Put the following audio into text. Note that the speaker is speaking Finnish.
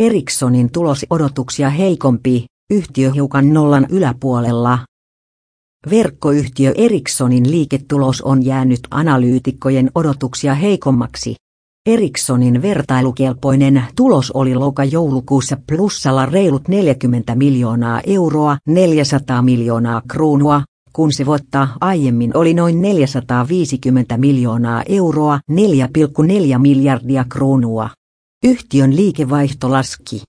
Ericssonin tulos odotuksia heikompi, yhtiö hiukan nollan yläpuolella. Verkkoyhtiö Ericssonin liiketulos on jäänyt analyytikkojen odotuksia heikommaksi. Ericssonin vertailukelpoinen tulos oli loka-joulukuussa plussalla reilut 40 miljoonaa euroa 400 miljoonaa kruunua, kun se vuotta aiemmin oli noin 450 miljoonaa euroa 4,4 miljardia kruunua. Yhtiön liikevaihto laski.